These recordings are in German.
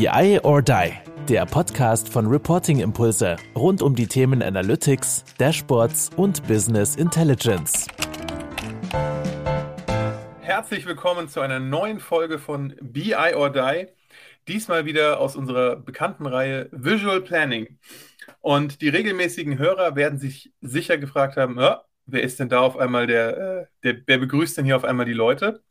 BI or Die, der Podcast von Reporting Impulse rund um die Themen Analytics, Dashboards und Business Intelligence. Herzlich willkommen zu einer neuen Folge von BI or Die. Diesmal wieder aus unserer bekannten Reihe Visual Planning. Und die regelmäßigen Hörer werden sich sicher gefragt haben, ja, wer ist denn da auf einmal der, äh, der, wer begrüßt denn hier auf einmal die Leute?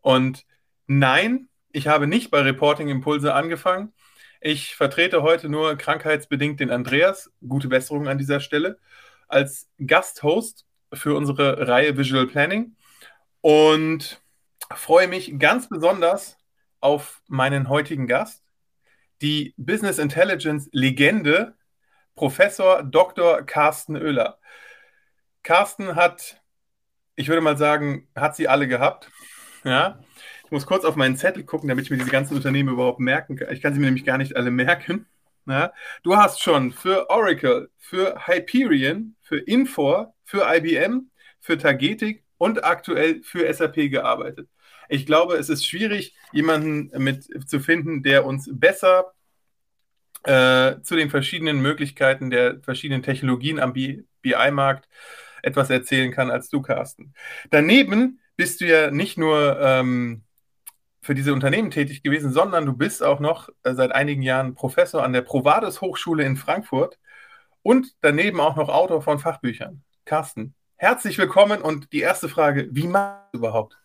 Und nein, ich habe nicht bei Reporting Impulse angefangen. Ich vertrete heute nur krankheitsbedingt den Andreas. Gute Besserung an dieser Stelle. Als Gasthost für unsere Reihe Visual Planning. Und freue mich ganz besonders auf meinen heutigen Gast, die Business Intelligence Legende, Professor Dr. Carsten Oehler. Carsten hat, ich würde mal sagen, hat sie alle gehabt. Ja, ich muss kurz auf meinen Zettel gucken, damit ich mir diese ganzen Unternehmen überhaupt merken kann. Ich kann sie mir nämlich gar nicht alle merken. Ja? Du hast schon für Oracle, für Hyperion, für Infor, für IBM, für Tagetik und aktuell für SAP gearbeitet. Ich glaube, es ist schwierig, jemanden mit zu finden, der uns besser äh, zu den verschiedenen Möglichkeiten der verschiedenen Technologien am BI-Markt etwas erzählen kann als du, Carsten. Daneben bist du ja nicht nur ähm, für diese Unternehmen tätig gewesen, sondern du bist auch noch äh, seit einigen Jahren Professor an der Provades Hochschule in Frankfurt und daneben auch noch Autor von Fachbüchern. Carsten, herzlich willkommen und die erste Frage, wie machst du überhaupt?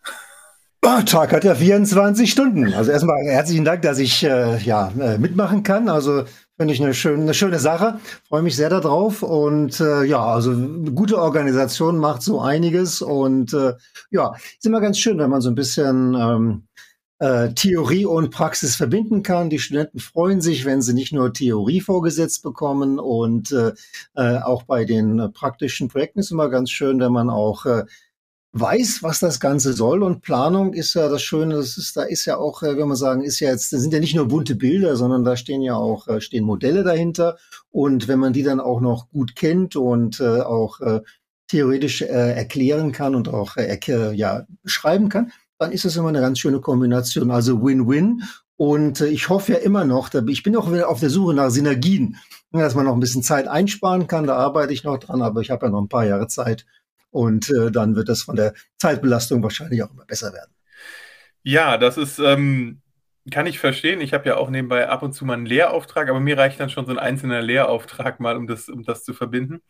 Oh, Tag hat ja 24 Stunden. Also erstmal herzlichen Dank, dass ich äh, ja, äh, mitmachen kann. Also finde ich eine schöne, eine schöne Sache. Freue mich sehr darauf. Und äh, ja, also eine gute Organisation macht so einiges. Und äh, ja, ist immer ganz schön, wenn man so ein bisschen ähm, äh, Theorie und Praxis verbinden kann. Die Studenten freuen sich, wenn sie nicht nur Theorie vorgesetzt bekommen und äh, äh, auch bei den äh, praktischen Projekten ist immer ganz schön, wenn man auch äh, weiß, was das Ganze soll. Und Planung ist ja das Schöne, das ist, da ist ja auch, wenn man sagen, ist ja jetzt, da sind ja nicht nur bunte Bilder, sondern da stehen ja auch, äh, stehen Modelle dahinter. Und wenn man die dann auch noch gut kennt und äh, auch äh, theoretisch äh, erklären kann und auch äh, ja, schreiben kann, dann ist das immer eine ganz schöne Kombination. Also Win-Win. Und äh, ich hoffe ja immer noch, ich bin auch wieder auf der Suche nach Synergien, ne, dass man noch ein bisschen Zeit einsparen kann. Da arbeite ich noch dran, aber ich habe ja noch ein paar Jahre Zeit. Und äh, dann wird das von der Zeitbelastung wahrscheinlich auch immer besser werden. Ja, das ist, ähm, kann ich verstehen. Ich habe ja auch nebenbei ab und zu mal einen Lehrauftrag, aber mir reicht dann schon so ein einzelner Lehrauftrag mal, um das, um das zu verbinden.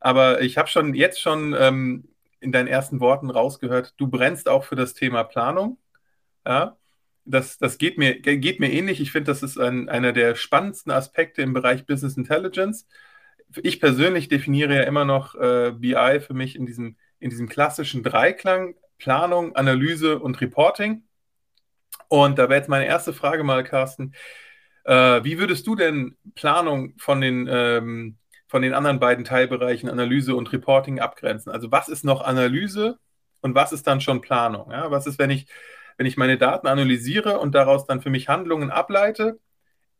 Aber ich habe schon jetzt schon ähm, in deinen ersten Worten rausgehört, du brennst auch für das Thema Planung. Ja, das, das geht, mir, geht mir ähnlich. Ich finde, das ist ein, einer der spannendsten Aspekte im Bereich Business Intelligence. Ich persönlich definiere ja immer noch äh, BI für mich in diesem, in diesem klassischen Dreiklang Planung, Analyse und Reporting. Und da wäre jetzt meine erste Frage mal, Carsten. Äh, wie würdest du denn Planung von den ähm, von den anderen beiden Teilbereichen Analyse und Reporting abgrenzen. Also was ist noch Analyse und was ist dann schon Planung? Ja, was ist, wenn ich, wenn ich meine Daten analysiere und daraus dann für mich Handlungen ableite?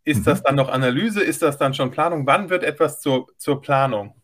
Ist mhm. das dann noch Analyse? Ist das dann schon Planung? Wann wird etwas zur, zur Planung?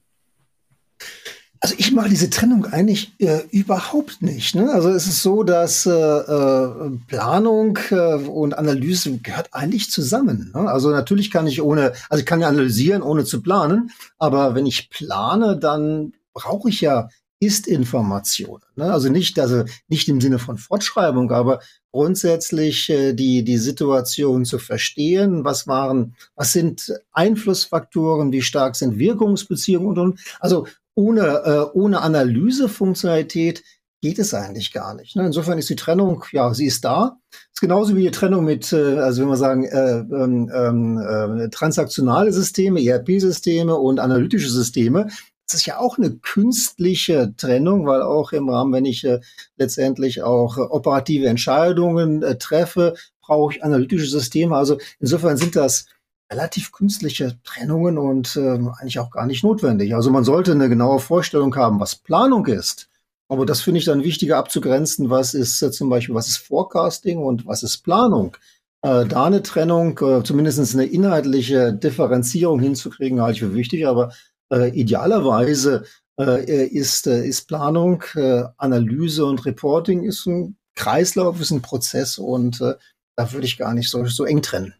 Also ich mache diese Trennung eigentlich äh, überhaupt nicht. Ne? Also es ist so, dass äh, äh, Planung äh, und Analyse gehört eigentlich zusammen. Ne? Also natürlich kann ich ohne, also ich kann ja analysieren, ohne zu planen, aber wenn ich plane, dann brauche ich ja Ist-Informationen. Ne? Also nicht, also nicht im Sinne von Fortschreibung, aber grundsätzlich äh, die, die Situation zu verstehen. Was waren, was sind Einflussfaktoren, wie stark sind Wirkungsbeziehungen und, und also ohne, äh, ohne Analysefunktionalität geht es eigentlich gar nicht. Ne? Insofern ist die Trennung, ja, sie ist da. Ist genauso wie die Trennung mit, äh, also wenn wir sagen, äh, ähm, äh, transaktionale Systeme, ERP-Systeme und analytische Systeme. Das ist ja auch eine künstliche Trennung, weil auch im Rahmen, wenn ich äh, letztendlich auch äh, operative Entscheidungen äh, treffe, brauche ich analytische Systeme. Also insofern sind das relativ künstliche Trennungen und äh, eigentlich auch gar nicht notwendig. Also man sollte eine genaue Vorstellung haben, was Planung ist. Aber das finde ich dann wichtiger abzugrenzen, was ist äh, zum Beispiel, was ist Forecasting und was ist Planung. Äh, da eine Trennung, äh, zumindest eine inhaltliche Differenzierung hinzukriegen, halte ich für wichtig. Aber äh, idealerweise äh, ist, äh, ist Planung, äh, Analyse und Reporting ist ein Kreislauf, ist ein Prozess und äh, da würde ich gar nicht so, so eng trennen.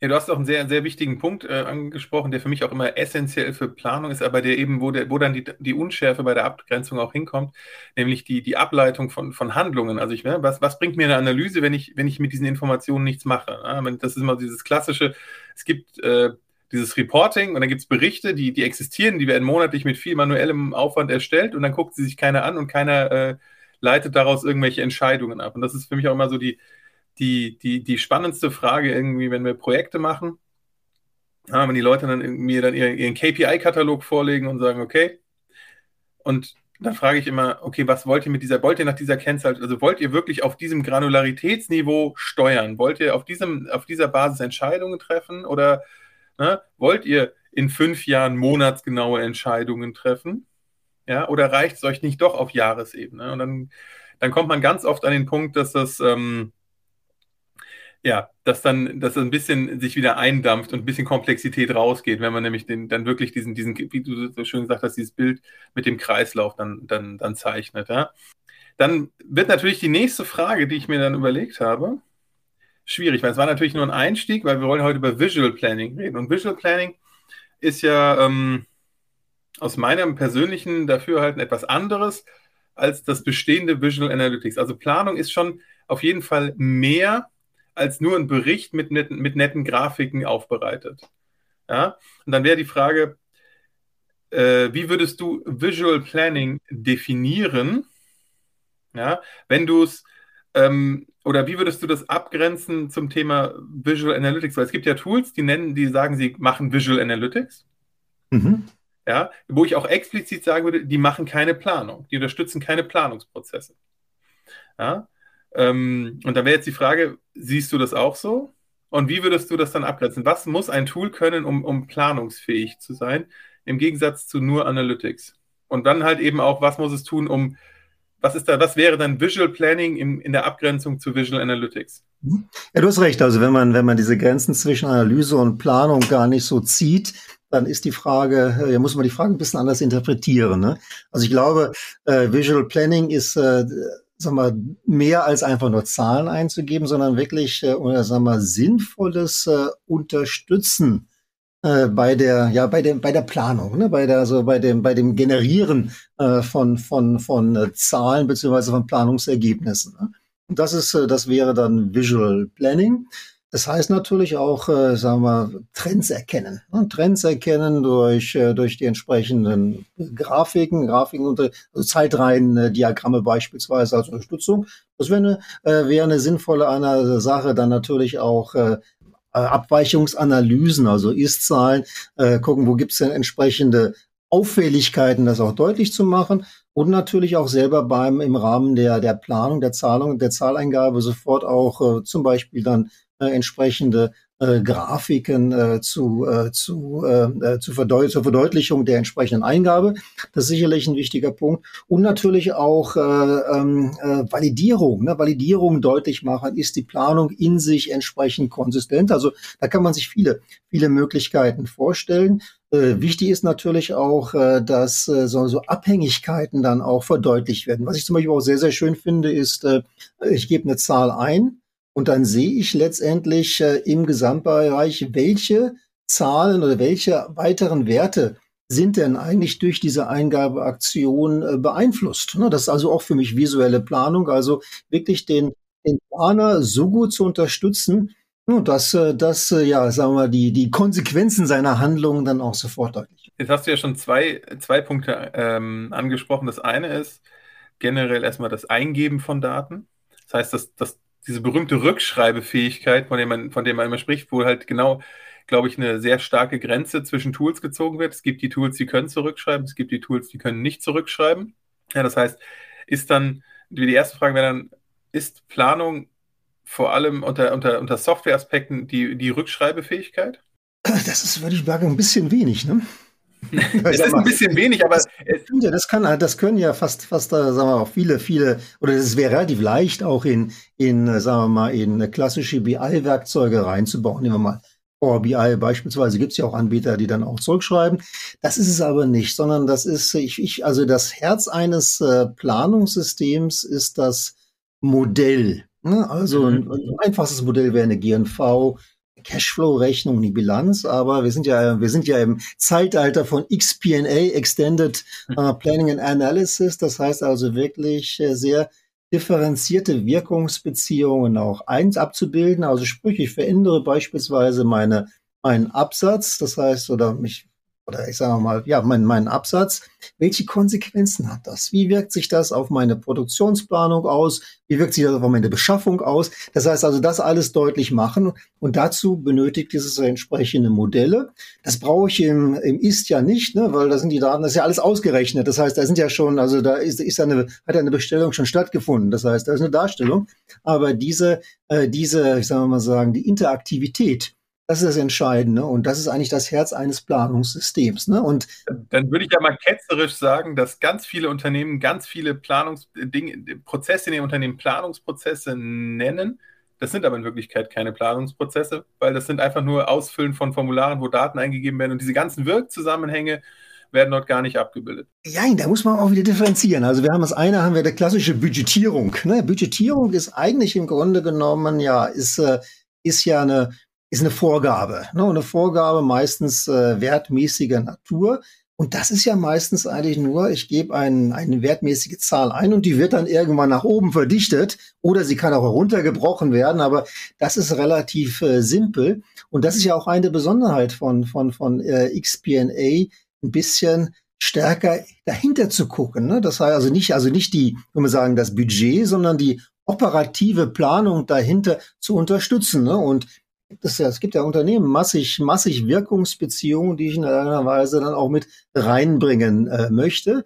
Ja, du hast auch einen sehr, sehr wichtigen Punkt äh, angesprochen, der für mich auch immer essentiell für Planung ist, aber der eben, wo, der, wo dann die, die Unschärfe bei der Abgrenzung auch hinkommt, nämlich die, die Ableitung von, von Handlungen. Also ich, ne, was, was bringt mir eine Analyse, wenn ich, wenn ich mit diesen Informationen nichts mache? Das ist immer dieses klassische, es gibt äh, dieses Reporting und dann gibt es Berichte, die, die existieren, die werden monatlich mit viel manuellem Aufwand erstellt und dann guckt sie sich keiner an und keiner äh, leitet daraus irgendwelche Entscheidungen ab. Und das ist für mich auch immer so die, die, die, die spannendste Frage irgendwie, wenn wir Projekte machen. Ja, wenn die Leute dann mir dann ihren, ihren KPI-Katalog vorlegen und sagen, okay, und dann frage ich immer, okay, was wollt ihr mit dieser, wollt ihr nach dieser Kennzahl, also wollt ihr wirklich auf diesem Granularitätsniveau steuern? Wollt ihr auf diesem, auf dieser Basis Entscheidungen treffen oder ne, wollt ihr in fünf Jahren monatsgenaue Entscheidungen treffen? Ja, oder reicht es euch nicht doch auf Jahresebene? Und dann, dann kommt man ganz oft an den Punkt, dass das, ähm, ja, dass dann, dass ein bisschen sich wieder eindampft und ein bisschen Komplexität rausgeht, wenn man nämlich den, dann wirklich diesen, diesen, wie du so schön gesagt hast, dieses Bild mit dem Kreislauf dann, dann, dann zeichnet. Ja. Dann wird natürlich die nächste Frage, die ich mir dann überlegt habe, schwierig, weil es war natürlich nur ein Einstieg, weil wir wollen heute über Visual Planning reden. Und Visual Planning ist ja ähm, aus meinem persönlichen Dafürhalten etwas anderes als das bestehende Visual Analytics. Also Planung ist schon auf jeden Fall mehr als nur ein Bericht mit netten, mit netten Grafiken aufbereitet. Ja? Und dann wäre die Frage, äh, wie würdest du Visual Planning definieren, ja? wenn du es, ähm, oder wie würdest du das abgrenzen zum Thema Visual Analytics? Weil es gibt ja Tools, die nennen, die sagen, sie machen Visual Analytics. Mhm. Ja, wo ich auch explizit sagen würde, die machen keine Planung, die unterstützen keine Planungsprozesse. Ja, ähm, und da wäre jetzt die Frage, siehst du das auch so? Und wie würdest du das dann abgrenzen? Was muss ein Tool können, um, um planungsfähig zu sein, im Gegensatz zu nur Analytics? Und dann halt eben auch, was muss es tun, um, was ist da, was wäre dann Visual Planning im, in der Abgrenzung zu Visual Analytics? Ja, du hast recht. Also wenn man, wenn man diese Grenzen zwischen Analyse und Planung gar nicht so zieht, dann ist die Frage, ja, muss man die Frage ein bisschen anders interpretieren. Ne? Also ich glaube, äh, Visual Planning ist äh, sag mal, mehr als einfach nur Zahlen einzugeben, sondern wirklich, äh, oder sag mal, sinnvolles äh, Unterstützen äh, bei der, ja, bei dem, bei der Planung, ne, bei der, so bei dem, bei dem Generieren äh, von, von, von äh, Zahlen beziehungsweise von Planungsergebnissen. Ne? Und das ist, äh, das wäre dann Visual Planning. Das heißt natürlich auch, äh, sagen wir, Trends erkennen. Ne? Trends erkennen durch, äh, durch die entsprechenden Grafiken, Grafiken und also Zeitreihen-Diagramme beispielsweise als Unterstützung. Das wäre eine, äh, wäre eine sinnvolle eine Sache. Dann natürlich auch äh, Abweichungsanalysen, also Ist-Zahlen, äh, gucken, wo gibt es denn entsprechende Auffälligkeiten, das auch deutlich zu machen und natürlich auch selber beim im Rahmen der der Planung der Zahlung der Zahleingabe sofort auch äh, zum Beispiel dann äh, entsprechende äh, Grafiken äh, zu, äh, zu, äh, äh, zu verdeut zur Verdeutlichung der entsprechenden Eingabe. Das ist sicherlich ein wichtiger Punkt. Und natürlich auch äh, ähm, äh, Validierung. Ne? Validierung deutlich machen, ist die Planung in sich entsprechend konsistent. Also da kann man sich viele, viele Möglichkeiten vorstellen. Äh, wichtig ist natürlich auch, äh, dass äh, so, so Abhängigkeiten dann auch verdeutlicht werden. Was ich zum Beispiel auch sehr, sehr schön finde, ist, äh, ich gebe eine Zahl ein und dann sehe ich letztendlich äh, im Gesamtbereich, welche Zahlen oder welche weiteren Werte sind denn eigentlich durch diese Eingabeaktion äh, beeinflusst. Ne? Das ist also auch für mich visuelle Planung, also wirklich den, den Planer so gut zu unterstützen, dass, äh, dass äh, ja, sagen wir mal, die, die Konsequenzen seiner Handlungen dann auch sofort deutlich. Jetzt hast du ja schon zwei, zwei Punkte ähm, angesprochen. Das eine ist generell erstmal das Eingeben von Daten. Das heißt, dass, dass diese berühmte Rückschreibefähigkeit, von der man, von der man immer spricht, wo halt genau, glaube ich, eine sehr starke Grenze zwischen Tools gezogen wird. Es gibt die Tools, die können zurückschreiben, es gibt die Tools, die können nicht zurückschreiben. Ja, das heißt, ist dann, die erste Frage wäre dann, ist Planung vor allem unter, unter, unter Software-Aspekten die, die Rückschreibefähigkeit? Das ist, würde ich sagen, ein bisschen wenig, ne? es ist ein bisschen wenig, aber das, ja, das kann, das können ja fast, fast, sagen wir auch viele, viele, oder es wäre relativ leicht auch in, in, sagen wir mal, in klassische BI-Werkzeuge reinzubauen. Nehmen wir mal Power BI beispielsweise gibt es ja auch Anbieter, die dann auch zurückschreiben. Das ist es aber nicht, sondern das ist, ich, ich also das Herz eines äh, Planungssystems ist das Modell. Ne? Also mhm. ein, ein einfachstes Modell wäre eine GNV, Cashflow-Rechnung, die Bilanz, aber wir sind ja, wir sind ja im Zeitalter von XPNA, Extended uh, Planning and Analysis. Das heißt also wirklich äh, sehr differenzierte Wirkungsbeziehungen auch eins abzubilden. Also sprich, ich verändere beispielsweise meine, meinen Absatz, das heißt, oder mich oder ich sage mal, ja, mein, mein Absatz, welche Konsequenzen hat das? Wie wirkt sich das auf meine Produktionsplanung aus? Wie wirkt sich das auf meine Beschaffung aus? Das heißt also, das alles deutlich machen und dazu benötigt dieses entsprechende Modelle. Das brauche ich im, im IST ja nicht, ne, weil da sind die Daten, das ist ja alles ausgerechnet. Das heißt, da sind ja schon, also da ist, ist eine, hat eine Bestellung schon stattgefunden. Das heißt, da ist eine Darstellung. Aber diese, äh, diese, ich sage mal sagen, die Interaktivität, das ist das Entscheidende und das ist eigentlich das Herz eines Planungssystems. Ne? Und dann würde ich ja mal ketzerisch sagen, dass ganz viele Unternehmen ganz viele Planungsprozesse in ihrem Unternehmen Planungsprozesse nennen. Das sind aber in Wirklichkeit keine Planungsprozesse, weil das sind einfach nur Ausfüllen von Formularen, wo Daten eingegeben werden und diese ganzen Wirkzusammenhänge werden dort gar nicht abgebildet. Ja, da muss man auch wieder differenzieren. Also wir haben das eine, haben wir die klassische Budgetierung. Ne? Budgetierung ist eigentlich im Grunde genommen ja ist äh, ist ja eine ist eine Vorgabe. Ne? eine Vorgabe meistens äh, wertmäßiger Natur. Und das ist ja meistens eigentlich nur, ich gebe ein, eine wertmäßige Zahl ein und die wird dann irgendwann nach oben verdichtet oder sie kann auch heruntergebrochen werden, aber das ist relativ äh, simpel. Und das ist ja auch eine Besonderheit von, von, von äh, XPNA, ein bisschen stärker dahinter zu gucken. Ne? Das heißt also nicht, also nicht die, wenn wir sagen, das Budget, sondern die operative Planung dahinter zu unterstützen. Ne? Und das ja, es gibt ja Unternehmen massig, massig Wirkungsbeziehungen, die ich in einer Weise dann auch mit reinbringen äh, möchte.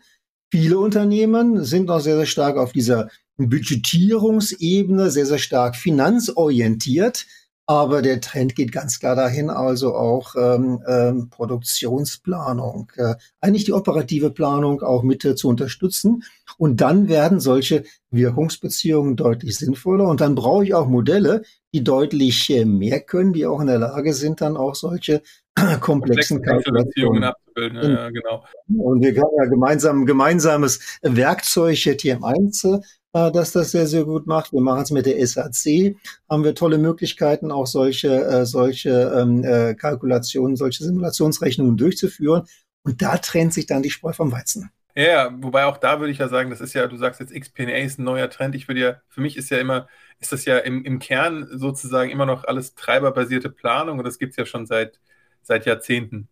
Viele Unternehmen sind noch sehr, sehr stark auf dieser Budgetierungsebene, sehr, sehr stark finanzorientiert. Aber der Trend geht ganz klar dahin, also auch ähm, ähm, Produktionsplanung, äh, eigentlich die operative Planung auch mit äh, zu unterstützen. Und dann werden solche Wirkungsbeziehungen deutlich sinnvoller. Und dann brauche ich auch Modelle, die deutlich äh, mehr können, die auch in der Lage sind, dann auch solche komplexen Kalkulationen abzubilden. Ja, genau. Und wir haben ja gemeinsam gemeinsames Werkzeug TM1 äh, dass das sehr, sehr gut macht. Wir machen es mit der SAC, haben wir tolle Möglichkeiten, auch solche, äh, solche ähm, äh, Kalkulationen, solche Simulationsrechnungen durchzuführen. Und da trennt sich dann die Spreu vom Weizen. Ja, wobei auch da würde ich ja sagen, das ist ja, du sagst jetzt XPNA ist ein neuer Trend. Ich würde ja, für mich ist ja immer, ist das ja im, im Kern sozusagen immer noch alles treiberbasierte Planung und das gibt es ja schon seit, seit Jahrzehnten.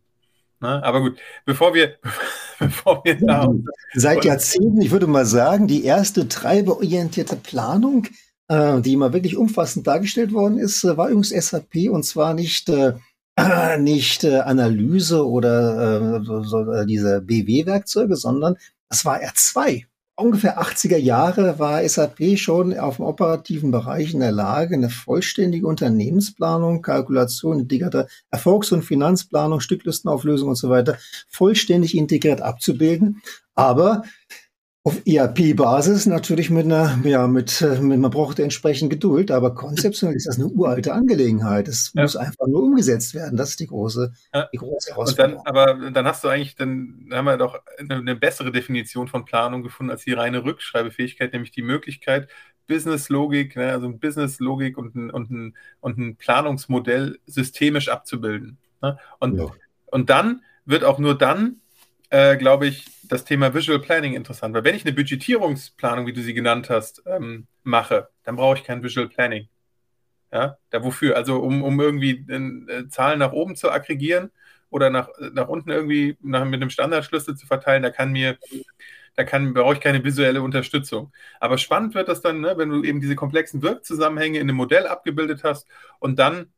Ne? Aber gut, bevor wir, bevor wir da. Seit Jahrzehnten, ich würde mal sagen, die erste treiberorientierte Planung, äh, die immer wirklich umfassend dargestellt worden ist, äh, war übrigens SAP und zwar nicht, äh, nicht äh, Analyse oder äh, so, so, äh, diese BW-Werkzeuge, sondern das war R2 ungefähr 80er Jahre war SAP schon auf dem operativen Bereich in der Lage, eine vollständige Unternehmensplanung, Kalkulation, integrierte Erfolgs- und Finanzplanung, Stücklistenauflösung und so weiter vollständig integriert abzubilden. Aber auf ERP-Basis natürlich mit einer, ja, mit, mit, man braucht entsprechend Geduld, aber konzeptionell ist das eine uralte Angelegenheit. Es ja. muss einfach nur umgesetzt werden. Das ist die große, ja. die große Herausforderung. Dann, aber dann hast du eigentlich, dann haben wir doch eine, eine, bessere Definition von Planung gefunden als die reine Rückschreibefähigkeit, nämlich die Möglichkeit, Business-Logik, ne, also Business-Logik und ein, und, ein, und ein Planungsmodell systemisch abzubilden. Ne? Und, ja. und dann wird auch nur dann äh, glaube ich, das Thema Visual Planning interessant, weil wenn ich eine Budgetierungsplanung, wie du sie genannt hast, ähm, mache, dann brauche ich kein Visual Planning. Ja, da wofür? Also um, um irgendwie äh, Zahlen nach oben zu aggregieren oder nach, nach unten irgendwie nach, mit einem Standardschlüssel zu verteilen, da kann mir, da kann, brauche ich keine visuelle Unterstützung. Aber spannend wird das dann, ne, wenn du eben diese komplexen Wirkzusammenhänge in einem Modell abgebildet hast und dann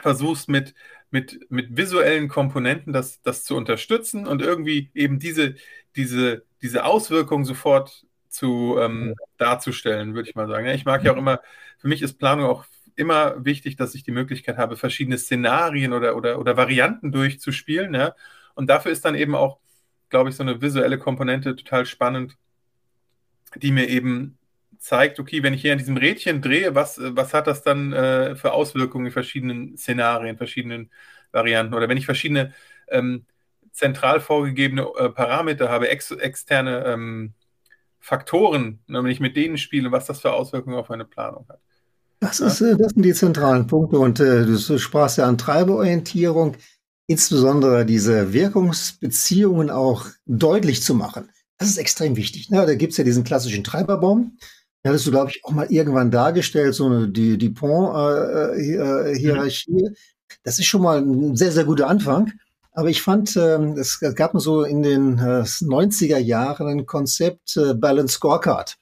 versuchst mit, mit, mit visuellen Komponenten das, das zu unterstützen und irgendwie eben diese, diese, diese Auswirkungen sofort zu ähm, darzustellen, würde ich mal sagen. Ich mag ja auch immer, für mich ist Planung auch immer wichtig, dass ich die Möglichkeit habe, verschiedene Szenarien oder, oder, oder Varianten durchzuspielen. Ja? Und dafür ist dann eben auch, glaube ich, so eine visuelle Komponente total spannend, die mir eben zeigt, okay, wenn ich hier an diesem Rädchen drehe, was, was hat das dann äh, für Auswirkungen in verschiedenen Szenarien, verschiedenen Varianten? Oder wenn ich verschiedene ähm, zentral vorgegebene äh, Parameter habe, ex externe ähm, Faktoren, ne, wenn ich mit denen spiele, was das für Auswirkungen auf meine Planung hat. Das, ist, äh, das sind die zentralen Punkte und äh, du sprachst ja an Treiberorientierung, insbesondere diese Wirkungsbeziehungen auch deutlich zu machen. Das ist extrem wichtig. Ne? Da gibt's ja diesen klassischen Treiberbaum. Den hattest du, glaube ich, auch mal irgendwann dargestellt, so eine die, die Pont-Hierarchie. Äh, äh, das ist schon mal ein sehr, sehr guter Anfang. Aber ich fand, ähm, es gab so in den äh, 90er Jahren ein Konzept äh, Balance Scorecard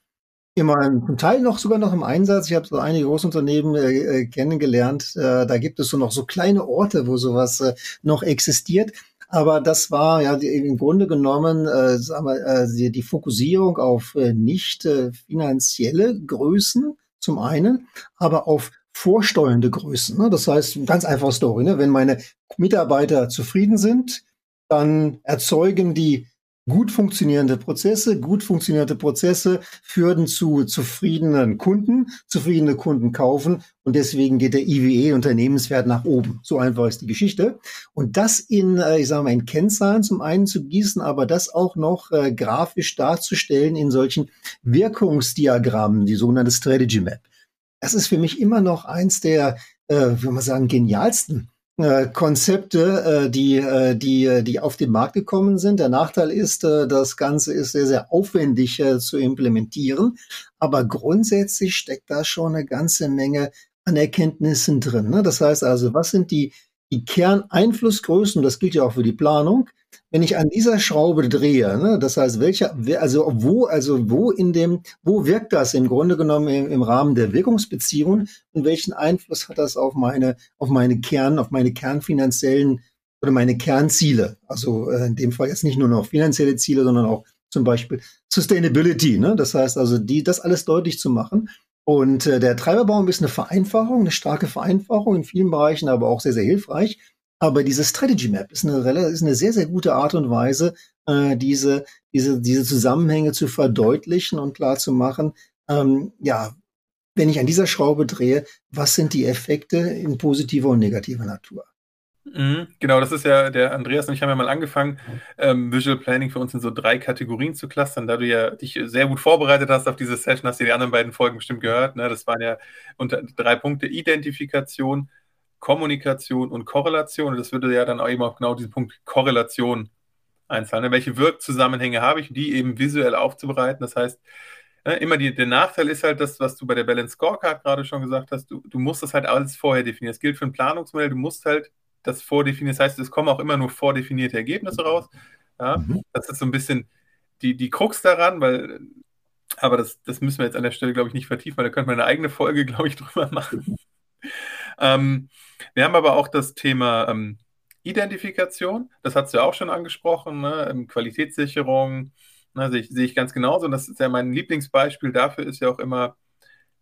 immer zum Teil noch sogar noch im Einsatz. Ich habe so einige Großunternehmen äh, äh, kennengelernt. Äh, da gibt es so noch so kleine Orte, wo sowas äh, noch existiert. Aber das war ja die, im Grunde genommen äh, sagen wir, äh, die, die Fokussierung auf äh, nicht äh, finanzielle Größen zum einen, aber auf vorsteuernde Größen. Ne? Das heißt, ganz einfache Story. Ne? Wenn meine Mitarbeiter zufrieden sind, dann erzeugen die gut funktionierende Prozesse. Gut funktionierende Prozesse führen zu zufriedenen Kunden. Zufriedene Kunden kaufen und deswegen geht der IWE-Unternehmenswert nach oben. So einfach ist die Geschichte. Und das in, äh, ich sage mal, in Kennzahlen zum einen zu gießen, aber das auch noch äh, grafisch darzustellen in solchen Wirkungsdiagrammen, die sogenannte Strategy Map. Das ist für mich immer noch eins der, äh, wie man sagen, genialsten äh, Konzepte, äh, die, äh, die, die auf den Markt gekommen sind. Der Nachteil ist, das Ganze ist sehr, sehr aufwendig zu implementieren. Aber grundsätzlich steckt da schon eine ganze Menge an Erkenntnissen drin. Ne? Das heißt also, was sind die, die Kerneinflussgrößen? Das gilt ja auch für die Planung wenn ich an dieser Schraube drehe, ne, das heißt, welcher, also wo, also wo in dem, wo wirkt das im Grunde genommen im, im Rahmen der Wirkungsbeziehungen und welchen Einfluss hat das auf meine, auf meine Kern, auf meine kernfinanziellen oder meine Kernziele? Also äh, in dem Fall jetzt nicht nur noch finanzielle Ziele, sondern auch zum Beispiel Sustainability. Ne? Das heißt also, die, das alles deutlich zu machen. Und äh, der Treiberbaum ist eine Vereinfachung, eine starke Vereinfachung in vielen Bereichen, aber auch sehr, sehr hilfreich. Aber diese Strategy Map ist eine, ist eine sehr, sehr gute Art und Weise, äh, diese, diese, diese Zusammenhänge zu verdeutlichen und klar zu machen, ähm, ja, wenn ich an dieser Schraube drehe, was sind die Effekte in positiver und negativer Natur? Mhm, genau, das ist ja, der Andreas und ich haben ja mal angefangen, ähm, Visual Planning für uns in so drei Kategorien zu clustern. Da du ja dich sehr gut vorbereitet hast auf diese Session, hast du die anderen beiden Folgen bestimmt gehört. Ne? Das waren ja unter drei Punkte Identifikation, Kommunikation und Korrelation. Und das würde ja dann auch eben auf genau diesen Punkt Korrelation einzahlen. Ne? Welche Wirkzusammenhänge habe ich, die eben visuell aufzubereiten? Das heißt, ne, immer die, der Nachteil ist halt das, was du bei der Balance Scorecard gerade schon gesagt hast, du, du musst das halt alles vorher definieren. Das gilt für ein Planungsmodell, du musst halt das vordefinieren. Das heißt, es kommen auch immer nur vordefinierte Ergebnisse raus. Ja? Mhm. Das ist so ein bisschen die, die Krux daran, weil, aber das, das müssen wir jetzt an der Stelle, glaube ich, nicht vertiefen, weil da könnte man eine eigene Folge, glaube ich, drüber machen. Ähm, wir haben aber auch das Thema ähm, Identifikation, das hast du ja auch schon angesprochen, ne? Ähm, Qualitätssicherung, ne? sehe ich, sehe ich ganz genauso. Und das ist ja mein Lieblingsbeispiel dafür, ist ja auch immer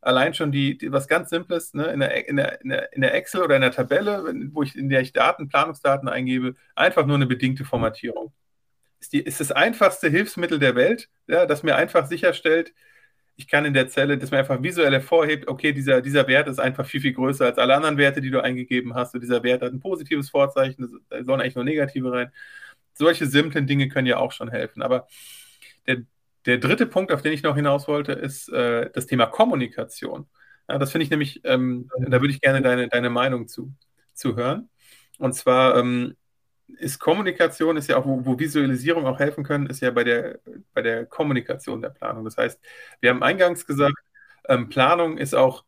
allein schon die, die was ganz Simples, ne? in, der, in, der, in der Excel oder in der Tabelle, wo ich, in der ich Daten, Planungsdaten eingebe, einfach nur eine bedingte Formatierung. Ist, die, ist das einfachste Hilfsmittel der Welt, ja, das mir einfach sicherstellt, ich kann in der Zelle, dass man einfach visuell hervorhebt, okay, dieser, dieser Wert ist einfach viel, viel größer als alle anderen Werte, die du eingegeben hast. Und dieser Wert hat ein positives Vorzeichen, da sollen eigentlich nur negative rein. Solche simplen Dinge können ja auch schon helfen. Aber der, der dritte Punkt, auf den ich noch hinaus wollte, ist äh, das Thema Kommunikation. Ja, das finde ich nämlich, ähm, da würde ich gerne deine, deine Meinung zu, zu hören. Und zwar, ähm, ist Kommunikation, ist ja auch, wo, wo Visualisierung auch helfen können, ist ja bei der, bei der Kommunikation der Planung. Das heißt, wir haben eingangs gesagt, ähm, Planung ist auch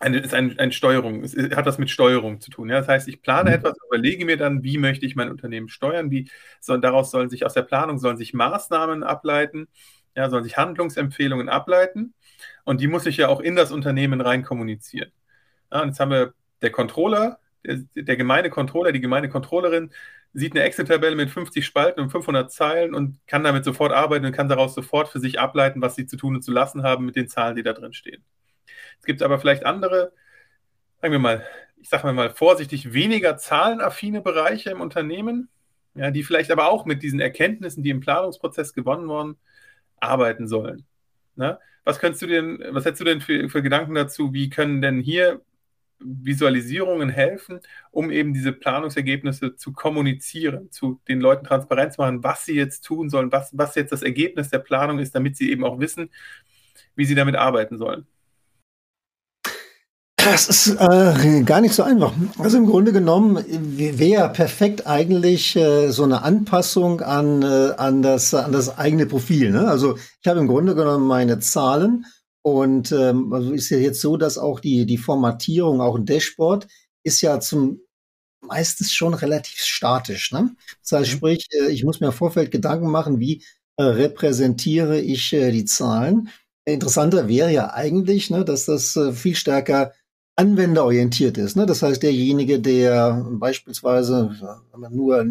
eine, ist ein, ein Steuerung, es hat was mit Steuerung zu tun. Ja? Das heißt, ich plane mhm. etwas, überlege mir dann, wie möchte ich mein Unternehmen steuern, wie soll, daraus sollen sich aus der Planung sollen sich Maßnahmen ableiten, ja, sollen sich Handlungsempfehlungen ableiten und die muss ich ja auch in das Unternehmen rein kommunizieren. Ja, und jetzt haben wir der Controller, der, der gemeine Controller, die gemeine Controllerin sieht eine Excel-Tabelle mit 50 Spalten und 500 Zeilen und kann damit sofort arbeiten und kann daraus sofort für sich ableiten, was sie zu tun und zu lassen haben mit den Zahlen, die da drin stehen. Es gibt aber vielleicht andere, sagen wir mal, ich sage mal vorsichtig, weniger zahlenaffine Bereiche im Unternehmen, ja, die vielleicht aber auch mit diesen Erkenntnissen, die im Planungsprozess gewonnen wurden, arbeiten sollen. Ne? Was könntest du denn, was hättest du denn für, für Gedanken dazu? Wie können denn hier Visualisierungen helfen, um eben diese Planungsergebnisse zu kommunizieren, zu den Leuten transparent zu machen, was sie jetzt tun sollen, was, was jetzt das Ergebnis der Planung ist, damit sie eben auch wissen, wie sie damit arbeiten sollen. Das ist äh, gar nicht so einfach. Also im Grunde genommen wäre perfekt eigentlich äh, so eine Anpassung an, äh, an, das, an das eigene Profil. Ne? Also ich habe im Grunde genommen meine Zahlen und ähm, also ist ja jetzt so, dass auch die, die Formatierung, auch ein Dashboard, ist ja zum meistens schon relativ statisch. Ne? Das heißt, mhm. sprich, äh, ich muss mir im Vorfeld Gedanken machen, wie äh, repräsentiere ich äh, die Zahlen. Interessanter wäre ja eigentlich, ne, dass das äh, viel stärker anwenderorientiert ist. Ne? Das heißt, derjenige, der beispielsweise nur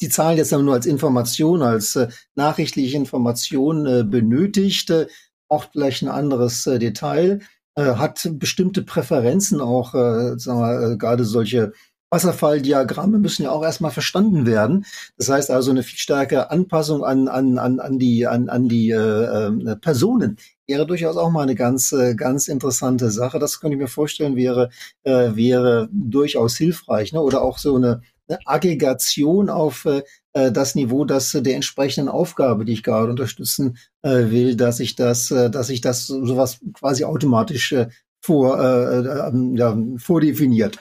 die Zahlen jetzt nur als Information, als äh, nachrichtliche Information äh, benötigt, äh, auch vielleicht ein anderes äh, Detail, äh, hat bestimmte Präferenzen auch, äh, sagen wir, gerade solche Wasserfalldiagramme müssen ja auch erstmal verstanden werden. Das heißt also eine viel stärkere Anpassung an, an, an, an die, an, an die äh, äh, Personen wäre durchaus auch mal eine ganz, ganz interessante Sache. Das könnte ich mir vorstellen, wäre, äh, wäre durchaus hilfreich. Ne? Oder auch so eine, eine Aggregation auf äh, äh das Niveau, das äh, der entsprechenden Aufgabe, die ich gerade unterstützen äh, will, dass ich das, äh, dass ich das sowas quasi automatisch äh, vor, äh, äh, ja, vordefiniert.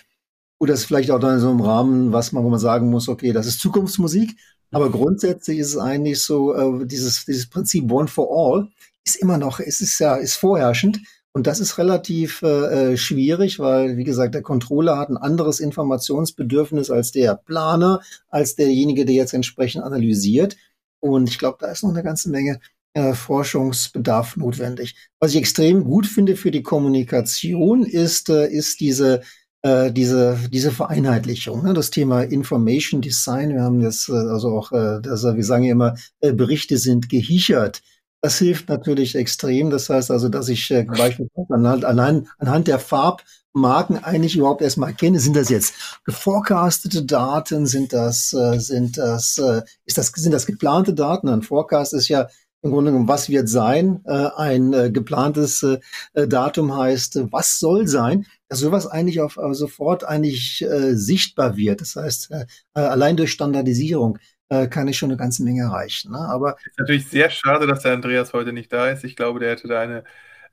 Oder ist vielleicht auch dann so im Rahmen, was man, wo man sagen muss, okay, das ist Zukunftsmusik. Aber grundsätzlich ist es eigentlich so, äh, dieses, dieses Prinzip One for All ist immer noch, es ist ja, ist vorherrschend. Und das ist relativ äh, äh, schwierig, weil, wie gesagt, der Controller hat ein anderes Informationsbedürfnis als der Planer, als derjenige, der jetzt entsprechend analysiert. Und ich glaube, da ist noch eine ganze Menge äh, Forschungsbedarf notwendig. Was ich extrem gut finde für die Kommunikation ist, äh, ist diese äh, diese, diese Vereinheitlichung, ne? das Thema Information Design. Wir haben jetzt äh, also auch, äh, das, wir sagen ja immer, äh, Berichte sind gehichert. Das hilft natürlich extrem. Das heißt also, dass ich äh, beispielsweise anhand, anhand, anhand der Farbmarken eigentlich überhaupt erstmal erkenne, sind das jetzt geforecastete Daten, sind das, äh, sind das, äh, ist das, sind das geplante Daten? Ein Forecast ist ja im Grunde genommen, was wird sein? Äh, ein äh, geplantes äh, Datum heißt, äh, was soll sein? Dass sowas eigentlich auf äh, sofort eigentlich äh, sichtbar wird. Das heißt, äh, äh allein durch Standardisierung äh, kann ich schon eine ganze Menge erreichen. Ne? Aber ist natürlich sehr schade, dass der Andreas heute nicht da ist. Ich glaube, der hätte da eine,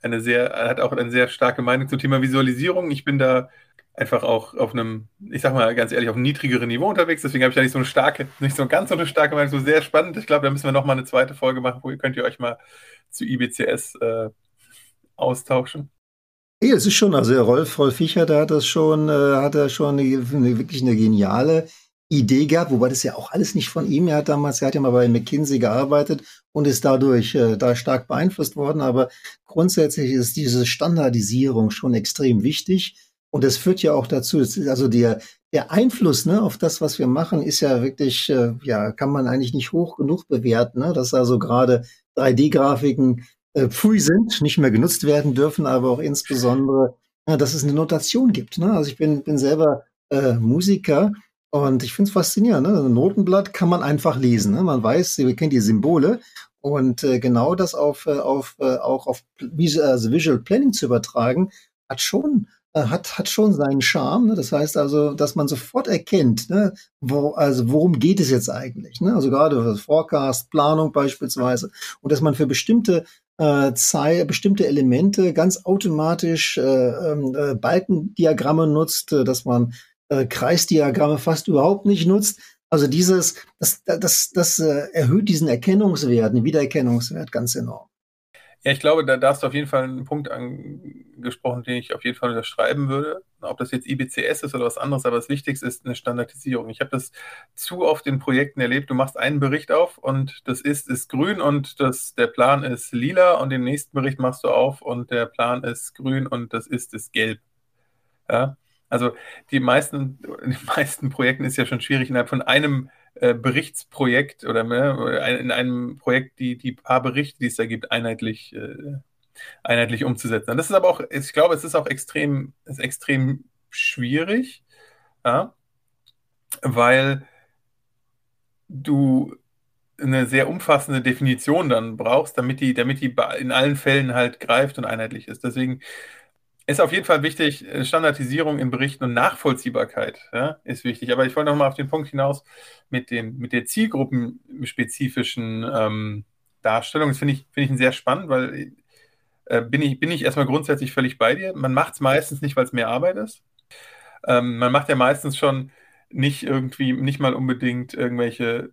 eine sehr, er hat auch eine sehr starke Meinung zum Thema Visualisierung. Ich bin da einfach auch auf einem, ich sag mal ganz ehrlich, auf einem niedrigeren Niveau unterwegs. Deswegen habe ich da nicht so eine starke, nicht so ganz so eine starke Meinung, so sehr spannend. Ich glaube, da müssen wir nochmal eine zweite Folge machen, wo ihr könnt ihr euch mal zu IBCS äh, austauschen. Ja, es ist schon, also der Rolf, Rolf Fischer, da hat das schon, äh, hat er schon eine, eine, wirklich eine geniale Idee gehabt, wobei das ja auch alles nicht von ihm. Er hat damals, er hat ja mal bei McKinsey gearbeitet und ist dadurch äh, da stark beeinflusst worden. Aber grundsätzlich ist diese Standardisierung schon extrem wichtig. Und das führt ja auch dazu, also der, der Einfluss ne, auf das, was wir machen, ist ja wirklich, äh, ja, kann man eigentlich nicht hoch genug bewerten, ne? dass also gerade 3D-Grafiken äh, free sind, nicht mehr genutzt werden dürfen, aber auch insbesondere, ja, dass es eine Notation gibt. Ne? Also ich bin, bin selber äh, Musiker und ich finde es faszinierend. Ne? Ein Notenblatt kann man einfach lesen. Ne? Man weiß, man kennt die Symbole und äh, genau das auf, äh, auf, äh, auch auf also Visual Planning zu übertragen, hat schon äh, hat, hat schon seinen Charme. Ne? Das heißt also, dass man sofort erkennt, ne, wo, also worum geht es jetzt eigentlich. Ne? Also gerade Forecast, Planung beispielsweise. Und dass man für bestimmte äh, Zeit, bestimmte Elemente ganz automatisch äh, ähm, äh, Balkendiagramme nutzt, äh, dass man äh, Kreisdiagramme fast überhaupt nicht nutzt. Also dieses, das, das, das äh, erhöht diesen Erkennungswert, den Wiedererkennungswert ganz enorm. Ja, ich glaube, da, da hast du auf jeden Fall einen Punkt angesprochen, den ich auf jeden Fall unterschreiben würde. Ob das jetzt IBCS ist oder was anderes, aber das Wichtigste ist eine Standardisierung. Ich habe das zu oft in Projekten erlebt. Du machst einen Bericht auf und das ist, ist grün und das, der Plan ist lila und den nächsten Bericht machst du auf und der Plan ist grün und das ist, ist gelb. Ja? Also die meisten, in den meisten Projekten ist ja schon schwierig, innerhalb von einem äh, Berichtsprojekt oder äh, in einem Projekt die, die paar Berichte, die es da gibt, einheitlich, äh, einheitlich umzusetzen. das ist aber auch, ich glaube, es ist auch extrem, ist extrem schwierig, ja, weil du eine sehr umfassende Definition dann brauchst, damit die, damit die in allen Fällen halt greift und einheitlich ist. Deswegen ist auf jeden Fall wichtig, äh, Standardisierung in Berichten und Nachvollziehbarkeit ja, ist wichtig. Aber ich wollte noch mal auf den Punkt hinaus mit, dem, mit der zielgruppenspezifischen ähm, Darstellung. Das finde ich, find ich sehr spannend, weil äh, bin, ich, bin ich erstmal grundsätzlich völlig bei dir. Man macht es meistens nicht, weil es mehr Arbeit ist. Ähm, man macht ja meistens schon nicht irgendwie, nicht mal unbedingt irgendwelche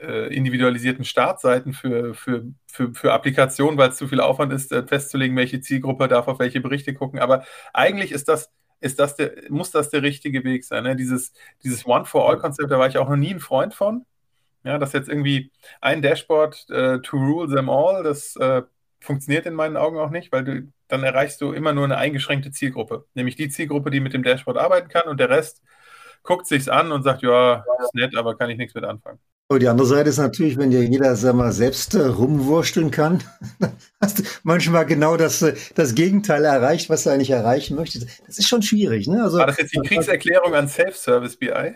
äh, individualisierten Startseiten für, für, für, für Applikationen, weil es zu viel Aufwand ist, äh, festzulegen, welche Zielgruppe darf auf welche Berichte gucken. Aber eigentlich ist das, ist das der, muss das der richtige Weg sein. Ne? Dieses, dieses One-for-All-Konzept, da war ich auch noch nie ein Freund von. Ja, dass jetzt irgendwie ein Dashboard äh, to rule them all, das äh, funktioniert in meinen Augen auch nicht, weil du dann erreichst du immer nur eine eingeschränkte Zielgruppe, nämlich die Zielgruppe, die mit dem Dashboard arbeiten kann und der Rest guckt sich's an und sagt, ja, ist nett, aber kann ich nichts mit anfangen. Und die andere Seite ist natürlich, wenn ja jeder sag mal, selbst äh, rumwursteln kann, hast du manchmal genau das, äh, das Gegenteil erreicht, was du eigentlich erreichen möchtest. Das ist schon schwierig. Ne? Also, War das jetzt die Kriegserklärung an Self-Service BI?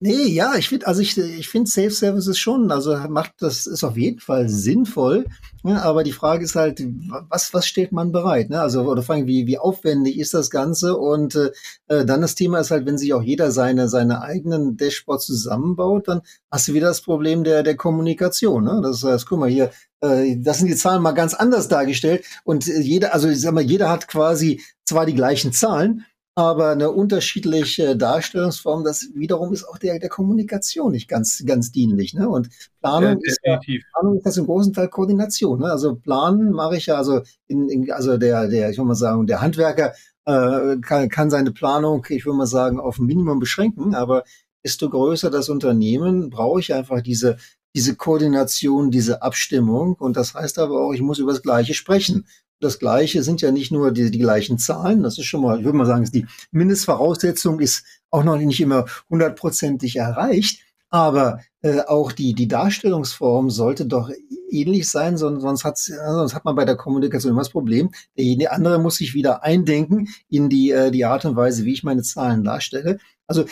Nee, ja, ich finde, also ich, ich finde Safe Services schon, also macht das ist auf jeden Fall sinnvoll. Ja, aber die Frage ist halt, was, was stellt man bereit? Ne? Also, oder allem, wie, wie aufwendig ist das Ganze? Und äh, dann das Thema ist halt, wenn sich auch jeder seine, seine eigenen Dashboards zusammenbaut, dann hast du wieder das Problem der, der Kommunikation. Ne? Das heißt, guck mal hier, äh, das sind die Zahlen mal ganz anders dargestellt. Und äh, jeder, also ich sag mal, jeder hat quasi zwar die gleichen Zahlen, aber eine unterschiedliche Darstellungsform, das wiederum ist auch der, der Kommunikation nicht ganz, ganz dienlich. Ne? Und Planung, ja, ist ja, Planung ist das im großen Teil Koordination. Ne? Also planen mache ich ja, also, in, in, also der, der, ich will mal sagen, der Handwerker äh, kann, kann seine Planung, ich will mal sagen, auf ein Minimum beschränken, aber desto größer das Unternehmen, brauche ich einfach diese, diese Koordination, diese Abstimmung. Und das heißt aber auch, ich muss über das Gleiche sprechen das Gleiche sind ja nicht nur die, die gleichen Zahlen. Das ist schon mal, ich würde mal sagen, die Mindestvoraussetzung ist auch noch nicht immer hundertprozentig erreicht. Aber äh, auch die, die Darstellungsform sollte doch ähnlich sein, sonst, sonst, hat's, sonst hat man bei der Kommunikation immer das Problem. Der andere muss sich wieder eindenken in die, äh, die Art und Weise, wie ich meine Zahlen darstelle. Also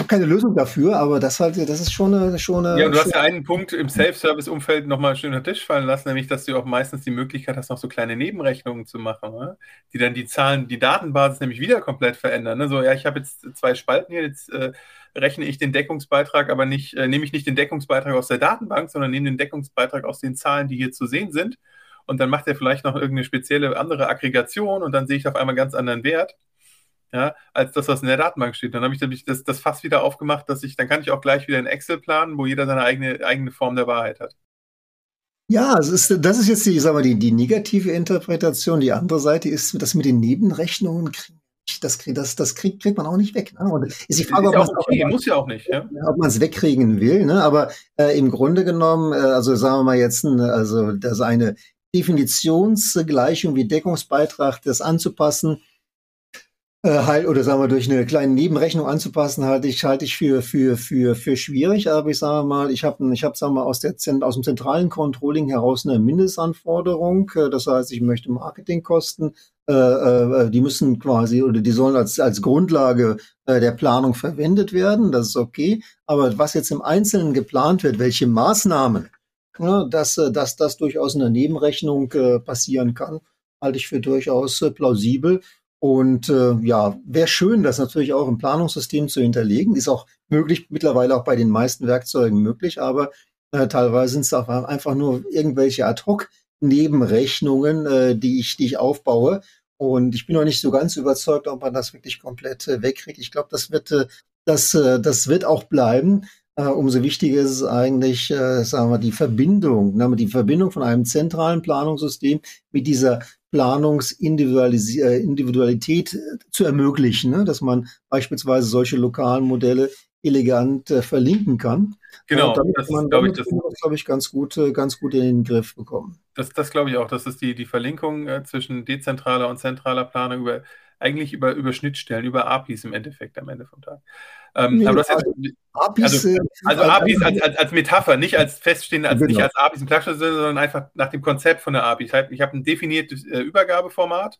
habe keine Lösung dafür, aber das halt, das ist schon eine, schon eine. Ja, und du hast ja einen Punkt im Self-Service-Umfeld nochmal schön unter den Tisch fallen lassen, nämlich, dass du auch meistens die Möglichkeit hast, noch so kleine Nebenrechnungen zu machen, ne? die dann die Zahlen, die Datenbasis nämlich wieder komplett verändern. Ne? So, ja, ich habe jetzt zwei Spalten hier, jetzt äh, rechne ich den Deckungsbeitrag, aber nicht, äh, nehme ich nicht den Deckungsbeitrag aus der Datenbank, sondern nehme den Deckungsbeitrag aus den Zahlen, die hier zu sehen sind. Und dann macht er vielleicht noch irgendeine spezielle andere Aggregation und dann sehe ich auf einmal ganz anderen Wert ja, als das, was in der Datenbank steht. Dann habe ich das, das Fass wieder aufgemacht, dass ich, dann kann ich auch gleich wieder in Excel planen, wo jeder seine eigene, eigene Form der Wahrheit hat. Ja, es ist, das ist jetzt die, sag mal, die, die negative Interpretation. Die andere Seite ist, das mit den Nebenrechnungen das, das, das kriegt, kriegt man auch nicht weg. Ne? Und ist die Frage, ist ob man okay, muss ja auch nicht, ja? ob man es wegkriegen will. Ne? Aber äh, im Grunde genommen, äh, also sagen wir mal jetzt, also das eine Definitionsgleichung wie Deckungsbeitrag, das anzupassen, halt, oder sagen wir durch eine kleine Nebenrechnung anzupassen, halte ich halte ich für für für für schwierig. Aber ich sage mal, ich habe ich habe sagen wir aus der aus dem zentralen Controlling heraus eine Mindestanforderung. Äh, das heißt, ich möchte Marketingkosten, äh, äh, die müssen quasi oder die sollen als als Grundlage äh, der Planung verwendet werden. Das ist okay. Aber was jetzt im Einzelnen geplant wird, welche Maßnahmen, ja, dass äh, dass das durchaus in der Nebenrechnung äh, passieren kann, halte ich für durchaus äh, plausibel. Und äh, ja, wäre schön, das natürlich auch im Planungssystem zu hinterlegen. Ist auch möglich, mittlerweile auch bei den meisten Werkzeugen möglich, aber äh, teilweise sind es einfach nur irgendwelche Ad-Hoc-Nebenrechnungen, äh, die, ich, die ich aufbaue. Und ich bin noch nicht so ganz überzeugt, ob man das wirklich komplett äh, wegkriegt. Ich glaube, das wird, äh, das, äh, das wird auch bleiben. Äh, umso wichtiger ist es eigentlich, äh, sagen wir, die Verbindung, ne, die Verbindung von einem zentralen Planungssystem mit dieser Planungsindividualität äh, zu ermöglichen, ne? dass man beispielsweise solche lokalen Modelle elegant äh, verlinken kann. Genau, damit das man, glaube ich, das, glaube ich, ganz gut, äh, ganz gut in den Griff bekommen. Das, das glaube ich auch. Das ist die, die Verlinkung äh, zwischen dezentraler und zentraler Planung über eigentlich über, über Schnittstellen, über APIs im Endeffekt am Ende vom Tag. Ähm, nee, aber du hast jetzt, APIs, also, also APIs als, als, als, Metapher, nicht als feststehende, als, genau. nicht als APIs im Klatschen, sondern einfach nach dem Konzept von der API. Ich habe hab ein definiertes äh, Übergabeformat,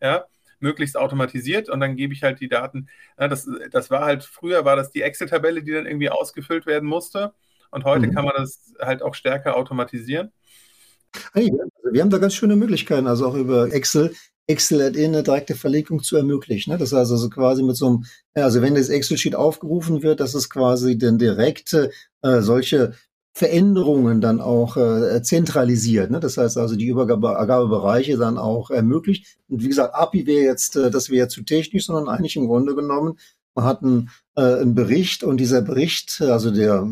ja, möglichst automatisiert und dann gebe ich halt die Daten. Ja, das, das war halt, früher war das die Excel-Tabelle, die dann irgendwie ausgefüllt werden musste und heute mhm. kann man das halt auch stärker automatisieren. Hey, also wir haben da ganz schöne Möglichkeiten, also auch über Excel Excel-Add-in eine direkte Verlinkung zu ermöglichen. Ne? Das heißt also quasi mit so einem, also wenn das Excel-Sheet aufgerufen wird, dass es quasi dann direkt äh, solche Veränderungen dann auch äh, zentralisiert. Ne? Das heißt also die Übergabebereiche dann auch ermöglicht. Und wie gesagt, API wäre jetzt, äh, das wäre zu technisch, sondern eigentlich im Grunde genommen, man hat einen, äh, einen Bericht und dieser Bericht, also der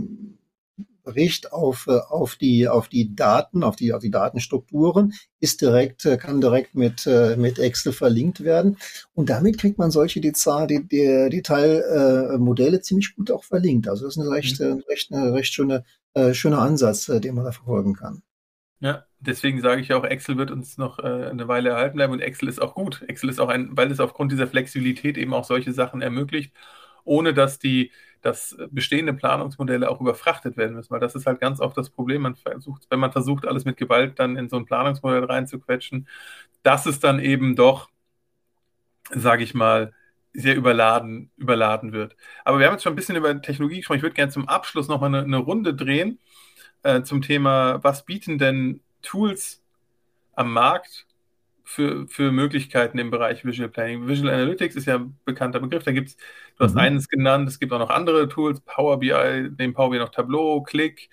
Bericht auf, äh, auf, die, auf die Daten, auf die, auf die Datenstrukturen, ist direkt, äh, kann direkt mit, äh, mit Excel verlinkt werden. Und damit kriegt man solche Detail, Detailmodelle ziemlich gut auch verlinkt. Also das ist ein recht, mhm. recht, ein recht schöner, schöner Ansatz, den man da verfolgen kann. Ja, deswegen sage ich auch, Excel wird uns noch äh, eine Weile erhalten bleiben und Excel ist auch gut. Excel ist auch ein, weil es aufgrund dieser Flexibilität eben auch solche Sachen ermöglicht, ohne dass die dass bestehende Planungsmodelle auch überfrachtet werden müssen, weil das ist halt ganz oft das Problem. Man versucht, wenn man versucht, alles mit Gewalt dann in so ein Planungsmodell reinzuquetschen, dass es dann eben doch, sage ich mal, sehr überladen, überladen wird. Aber wir haben jetzt schon ein bisschen über Technologie gesprochen. Ich würde gerne zum Abschluss nochmal eine, eine Runde drehen äh, zum Thema, was bieten denn Tools am Markt für, für Möglichkeiten im Bereich Visual Planning. Visual Analytics ist ja ein bekannter Begriff. Da gibt's, du hast mhm. eines genannt, es gibt auch noch andere Tools, Power BI, neben Power BI noch Tableau, Click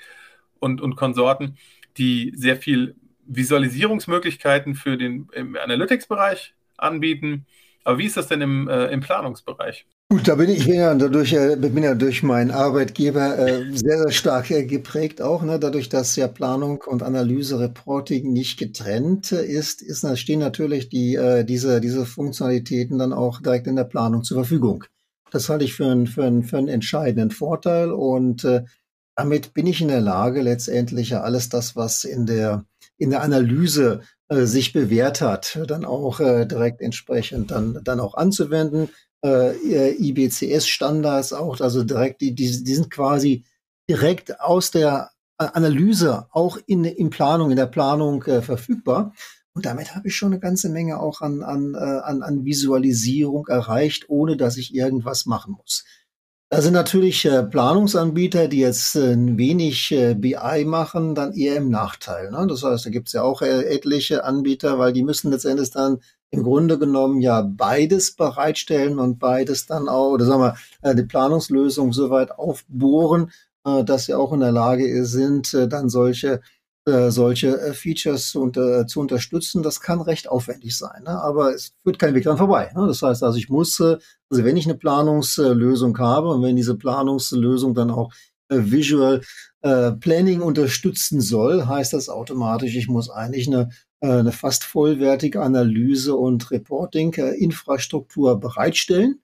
und, und Konsorten, die sehr viel Visualisierungsmöglichkeiten für den Analytics-Bereich anbieten. Aber wie ist das denn im, äh, im Planungsbereich? Gut, da bin ich, bin ja dadurch, äh, bin ja durch meinen Arbeitgeber äh, sehr, sehr stark äh, geprägt auch, ne? dadurch, dass ja Planung und Analyse, Reporting nicht getrennt ist, ist stehen natürlich die, äh, diese, diese Funktionalitäten dann auch direkt in der Planung zur Verfügung. Das halte ich für, einen für, einen für einen entscheidenden Vorteil und äh, damit bin ich in der Lage, letztendlich ja alles das, was in der, in der Analyse äh, sich bewährt hat, dann auch äh, direkt entsprechend dann, dann auch anzuwenden äh, IBCS-Standards auch, also direkt, die, die, die sind quasi direkt aus der Analyse auch in, in Planung, in der Planung äh, verfügbar. Und damit habe ich schon eine ganze Menge auch an, an, äh, an, an Visualisierung erreicht, ohne dass ich irgendwas machen muss. Da sind natürlich äh, Planungsanbieter, die jetzt äh, wenig äh, BI machen, dann eher im Nachteil. Ne? Das heißt, da gibt es ja auch äh, etliche Anbieter, weil die müssen letztendlich dann im Grunde genommen ja beides bereitstellen und beides dann auch, oder sagen wir, äh, die Planungslösung soweit aufbohren, äh, dass sie auch in der Lage sind, äh, dann solche solche Features zu, unter, zu unterstützen, das kann recht aufwendig sein. Ne? Aber es führt kein Weg dran vorbei. Ne? Das heißt also, ich muss, also wenn ich eine Planungslösung habe und wenn diese Planungslösung dann auch Visual Planning unterstützen soll, heißt das automatisch, ich muss eigentlich eine eine fast vollwertige Analyse und Reporting-Infrastruktur bereitstellen.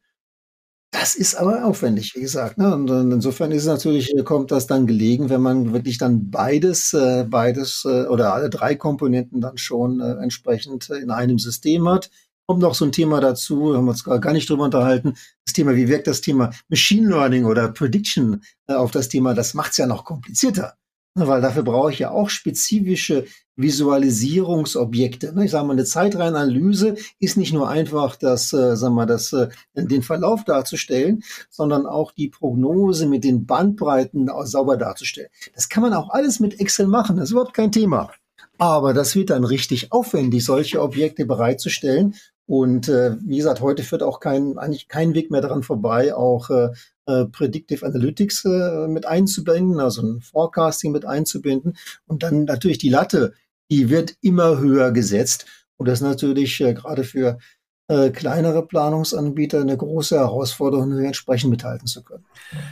Das ist aber aufwendig, wie gesagt. Ne? Und insofern ist es natürlich, äh, kommt das dann gelegen, wenn man wirklich dann beides, äh, beides oder alle drei Komponenten dann schon entsprechend in einem System hat. Kommt noch so ein Thema dazu, haben wir uns gar nicht drüber unterhalten. Das Thema, wie wirkt das Thema Machine Learning oder Prediction auf das Thema? Das macht es ja noch komplizierter. Ne, weil dafür brauche ich ja auch spezifische Visualisierungsobjekte. Ne? Ich sage mal, eine Zeitreihenanalyse ist nicht nur einfach das, äh, sagen wir, das, äh, den Verlauf darzustellen, sondern auch die Prognose mit den Bandbreiten sauber darzustellen. Das kann man auch alles mit Excel machen, das ist überhaupt kein Thema. Aber das wird dann richtig aufwendig, solche Objekte bereitzustellen. Und äh, wie gesagt, heute führt auch kein, eigentlich kein Weg mehr daran vorbei, auch äh, äh, Predictive Analytics äh, mit einzubinden, also ein Forecasting mit einzubinden. Und dann natürlich die Latte, die wird immer höher gesetzt. Und das ist natürlich äh, gerade für kleinere Planungsanbieter eine große Herausforderung, entsprechend mithalten zu können.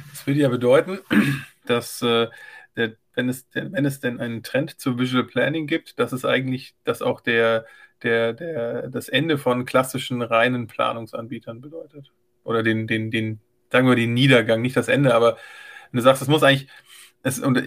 Das würde ja bedeuten, dass der, wenn, es, wenn es denn einen Trend zu Visual Planning gibt, dass es eigentlich, dass auch der, der, der, das Ende von klassischen reinen Planungsanbietern bedeutet. Oder den, den, den, sagen wir, den Niedergang, nicht das Ende, aber wenn du sagst, es muss eigentlich, es, und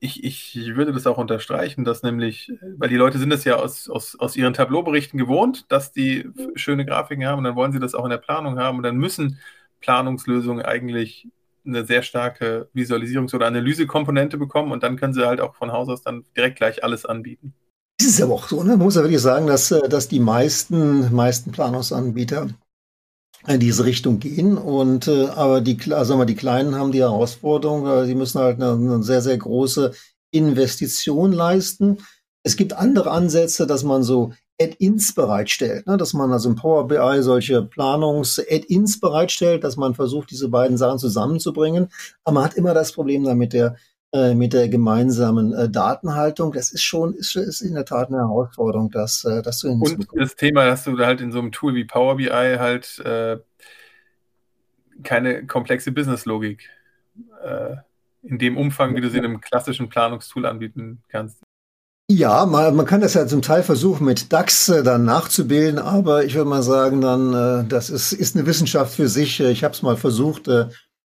ich, ich würde das auch unterstreichen, dass nämlich, weil die Leute sind es ja aus, aus, aus ihren Tableauberichten gewohnt, dass die schöne Grafiken haben und dann wollen sie das auch in der Planung haben und dann müssen Planungslösungen eigentlich eine sehr starke Visualisierungs- oder Analysekomponente bekommen und dann können sie halt auch von Haus aus dann direkt gleich alles anbieten. Es ist aber auch so, ne? man muss ja wirklich sagen, dass, äh, dass die meisten, meisten Planungsanbieter in diese Richtung gehen. Und äh, aber die, also die Kleinen haben die Herausforderung, äh, sie müssen halt eine, eine sehr, sehr große Investition leisten. Es gibt andere Ansätze, dass man so Add-ins bereitstellt, ne? dass man also im Power BI solche Planungs-Add-ins bereitstellt, dass man versucht, diese beiden Sachen zusammenzubringen. Aber man hat immer das Problem damit der äh, mit der gemeinsamen äh, Datenhaltung. Das ist schon, ist, ist in der Tat eine Herausforderung, das, äh, das zu Und das Thema, dass du halt in so einem Tool wie Power BI halt äh, keine komplexe Businesslogik äh, in dem Umfang, wie du sie in einem klassischen Planungstool anbieten kannst. Ja, man, man kann das ja zum Teil versuchen, mit DAX äh, dann nachzubilden, aber ich würde mal sagen, dann, äh, das ist, ist eine Wissenschaft für sich. Ich habe es mal versucht. Äh,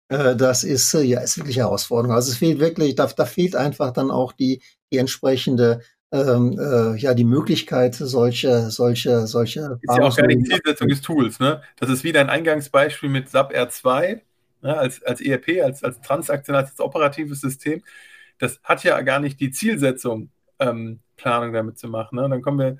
äh, das ist, äh, ja, ist wirklich Herausforderung. Also es fehlt wirklich, da, da fehlt einfach dann auch die, die entsprechende ähm, äh, ja die Möglichkeit, solche, solche, solche. Ist ja auch gar nicht Zielsetzung des Tools, ne? Das ist wieder ein Eingangsbeispiel mit SAP R2 ne, als, als ERP, als, als transaktionales, als operatives System. Das hat ja gar nicht die Zielsetzung, ähm, Planung damit zu machen. Ne? Dann kommen wir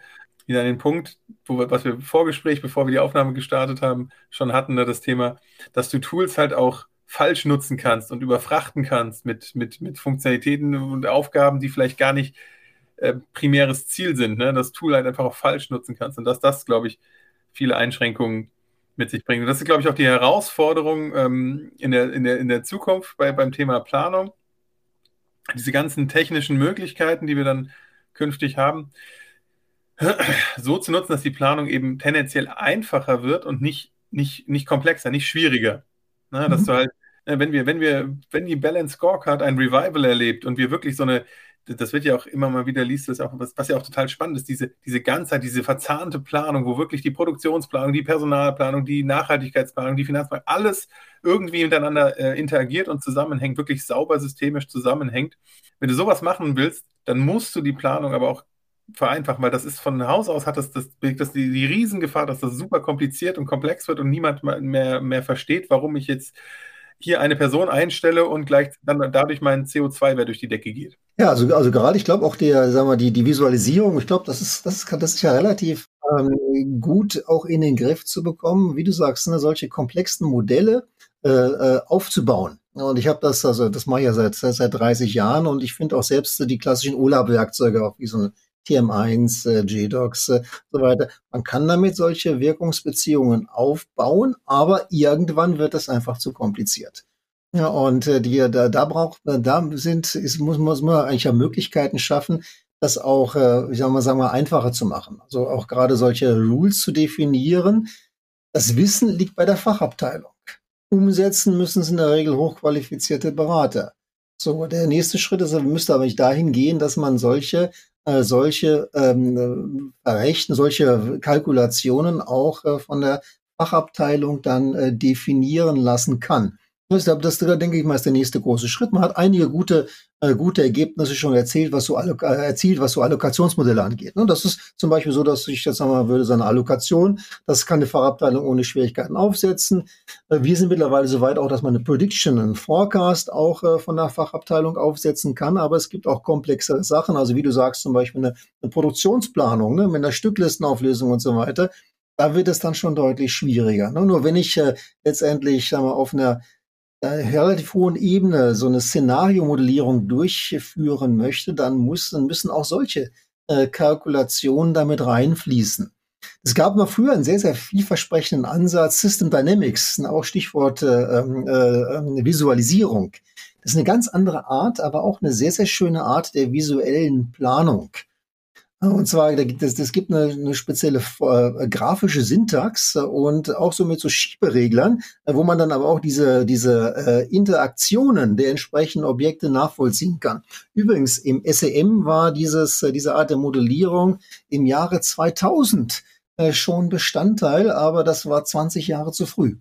wieder an den Punkt, wo wir, was wir im Vorgespräch, bevor wir die Aufnahme gestartet haben, schon hatten, ne, das Thema, dass du Tools halt auch falsch nutzen kannst und überfrachten kannst mit, mit, mit Funktionalitäten und Aufgaben, die vielleicht gar nicht äh, primäres Ziel sind, ne? das Tool halt einfach auch falsch nutzen kannst und dass das, glaube ich, viele Einschränkungen mit sich bringt. Und das ist, glaube ich, auch die Herausforderung ähm, in, der, in, der, in der Zukunft bei, beim Thema Planung. Diese ganzen technischen Möglichkeiten, die wir dann künftig haben, so zu nutzen, dass die Planung eben tendenziell einfacher wird und nicht, nicht, nicht komplexer, nicht schwieriger. Ne? Dass mhm. du halt, äh, wenn wir, wenn wir, wenn die Balance Scorecard ein Revival erlebt und wir wirklich so eine, das wird ja auch immer mal wieder, liest das auch, was, was ja auch total spannend ist, diese, diese Ganzheit, diese verzahnte Planung, wo wirklich die Produktionsplanung, die Personalplanung, die Nachhaltigkeitsplanung, die Finanzplanung, alles irgendwie miteinander äh, interagiert und zusammenhängt, wirklich sauber systemisch zusammenhängt. Wenn du sowas machen willst, dann musst du die Planung aber auch vereinfachen, weil das ist von Haus aus hat das, das, das die, die Riesengefahr, dass das super kompliziert und komplex wird und niemand mehr, mehr versteht, warum ich jetzt hier eine Person einstelle und gleich dann dadurch mein CO2-Wert durch die Decke geht. Ja, also, also gerade, ich glaube auch der, sagen wir, die, die Visualisierung, ich glaube, das ist, das ist, das ist ja relativ ähm, gut auch in den Griff zu bekommen, wie du sagst, ne, solche komplexen Modelle äh, äh, aufzubauen. Und ich habe das, also das mache ich ja seit, seit 30 Jahren und ich finde auch selbst die klassischen OLAP-Werkzeuge, auch wie so ein TM1, äh, JDocs, äh, so weiter. Man kann damit solche Wirkungsbeziehungen aufbauen, aber irgendwann wird das einfach zu kompliziert. Ja, und äh, die, da, da braucht, da sind, ist, muss, muss man eigentlich ja Möglichkeiten schaffen, das auch, äh, ich sag mal, sagen wir, einfacher zu machen. Also auch gerade solche Rules zu definieren. Das Wissen liegt bei der Fachabteilung. Umsetzen müssen es in der Regel hochqualifizierte Berater. So, der nächste Schritt ist, müsste aber nicht dahin gehen, dass man solche äh, solche ähm, Verrechten, solche Kalkulationen auch äh, von der Fachabteilung dann äh, definieren lassen kann. Das, das, denke ich mal, ist der nächste große Schritt. Man hat einige gute, äh, gute Ergebnisse schon erzählt, was so äh, erzielt, was so Allokationsmodelle angeht. Ne? Das ist zum Beispiel so, dass ich jetzt sagen würde, seine Allokation, das kann eine Fachabteilung ohne Schwierigkeiten aufsetzen. Äh, wir sind mittlerweile so weit auch, dass man eine Prediction, einen Forecast auch äh, von der Fachabteilung aufsetzen kann. Aber es gibt auch komplexere Sachen. Also wie du sagst, zum Beispiel eine, eine Produktionsplanung ne? mit einer Stücklistenauflösung und so weiter da wird es dann schon deutlich schwieriger. Ne? Nur wenn ich äh, letztendlich sagen wir, auf einer relativ hohen Ebene so eine Szenariomodellierung durchführen möchte, dann, muss, dann müssen auch solche äh, Kalkulationen damit reinfließen. Es gab mal früher einen sehr, sehr vielversprechenden Ansatz, System Dynamics, auch Stichwort äh, ähm, äh, Visualisierung. Das ist eine ganz andere Art, aber auch eine sehr, sehr schöne Art der visuellen Planung. Und zwar, das, das gibt eine, eine spezielle äh, grafische Syntax und auch so mit so Schiebereglern, äh, wo man dann aber auch diese, diese äh, Interaktionen der entsprechenden Objekte nachvollziehen kann. Übrigens, im SEM war dieses, äh, diese Art der Modellierung im Jahre 2000 äh, schon Bestandteil, aber das war 20 Jahre zu früh.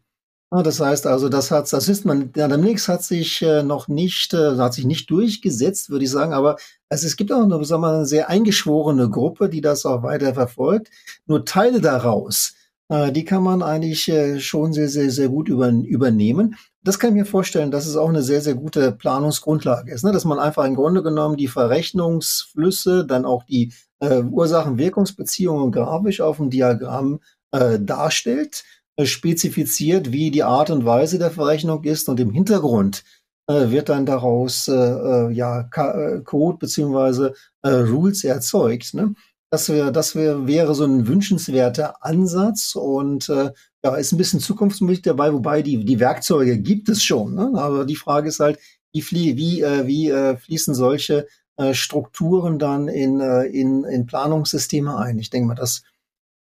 Das heißt also, das hat, das ist man, ja, demnächst hat sich äh, noch nicht, äh, hat sich nicht durchgesetzt, würde ich sagen, aber also es gibt auch eine, sagen wir, eine sehr eingeschworene Gruppe, die das auch weiter verfolgt. Nur Teile daraus, äh, die kann man eigentlich äh, schon sehr, sehr, sehr gut über, übernehmen. Das kann ich mir vorstellen, dass es auch eine sehr, sehr gute Planungsgrundlage ist, ne? dass man einfach im Grunde genommen die Verrechnungsflüsse, dann auch die äh, Ursachen-Wirkungsbeziehungen grafisch auf dem Diagramm äh, darstellt spezifiziert, wie die Art und Weise der Verrechnung ist und im Hintergrund äh, wird dann daraus äh, äh ja äh, Code beziehungsweise äh, Rules erzeugt. Ne? Das wäre das wär, wäre so ein wünschenswerter Ansatz und äh, ja ist ein bisschen Zukunftsmusik dabei, wobei die die Werkzeuge gibt es schon. Ne? Aber die Frage ist halt, wie, flie wie, äh, wie äh, fließen solche äh, Strukturen dann in, äh, in, in Planungssysteme ein. Ich denke mal, das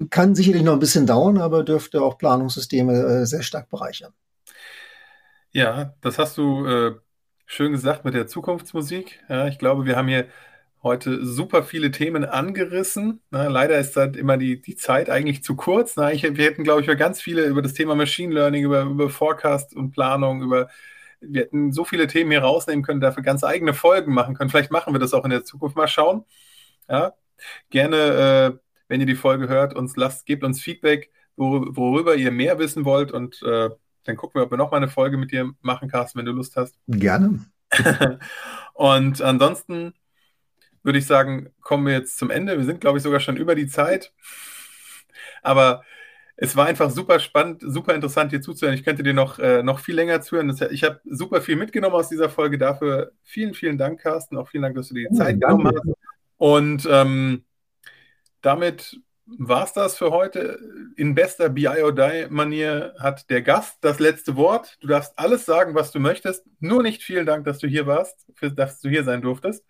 kann sicherlich noch ein bisschen dauern, aber dürfte auch Planungssysteme äh, sehr stark bereichern. Ja, das hast du äh, schön gesagt mit der Zukunftsmusik. Ja, ich glaube, wir haben hier heute super viele Themen angerissen. Na, leider ist halt immer die, die Zeit eigentlich zu kurz. Na, ich, wir hätten, glaube ich, ganz viele über das Thema Machine Learning, über, über Forecast und Planung, über wir hätten so viele Themen hier rausnehmen können, dafür ganz eigene Folgen machen können. Vielleicht machen wir das auch in der Zukunft. Mal schauen. Ja, gerne, äh, wenn ihr die Folge hört, uns lasst, gebt uns Feedback, wor worüber ihr mehr wissen wollt und äh, dann gucken wir, ob wir noch mal eine Folge mit dir machen, Carsten, wenn du Lust hast. Gerne. und ansonsten würde ich sagen, kommen wir jetzt zum Ende. Wir sind, glaube ich, sogar schon über die Zeit. Aber es war einfach super spannend, super interessant, dir zuzuhören. Ich könnte dir noch, äh, noch viel länger zuhören. ich habe super viel mitgenommen aus dieser Folge. Dafür vielen, vielen Dank, Carsten. Auch vielen Dank, dass du dir die Zeit ja, genommen hast. Und ähm, damit war es das für heute. In bester BI or Die-Manier hat der Gast das letzte Wort. Du darfst alles sagen, was du möchtest. Nur nicht vielen Dank, dass du hier warst, dass du hier sein durftest.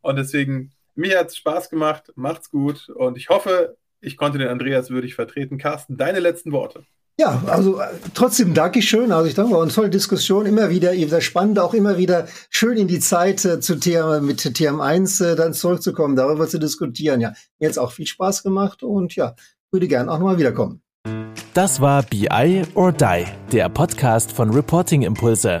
Und deswegen, mir hat es Spaß gemacht. Macht's gut. Und ich hoffe, ich konnte den Andreas würdig vertreten. Carsten, deine letzten Worte. Ja, also äh, trotzdem Dankeschön. Also ich denke, war eine tolle Diskussion, immer wieder, wieder spannend, auch immer wieder schön in die Zeit äh, zu TM, mit TM1 äh, dann zurückzukommen, darüber zu diskutieren. Ja, hat auch viel Spaß gemacht und ja, würde gern auch nochmal wiederkommen. Das war BI or Die, der Podcast von Reporting Impulse.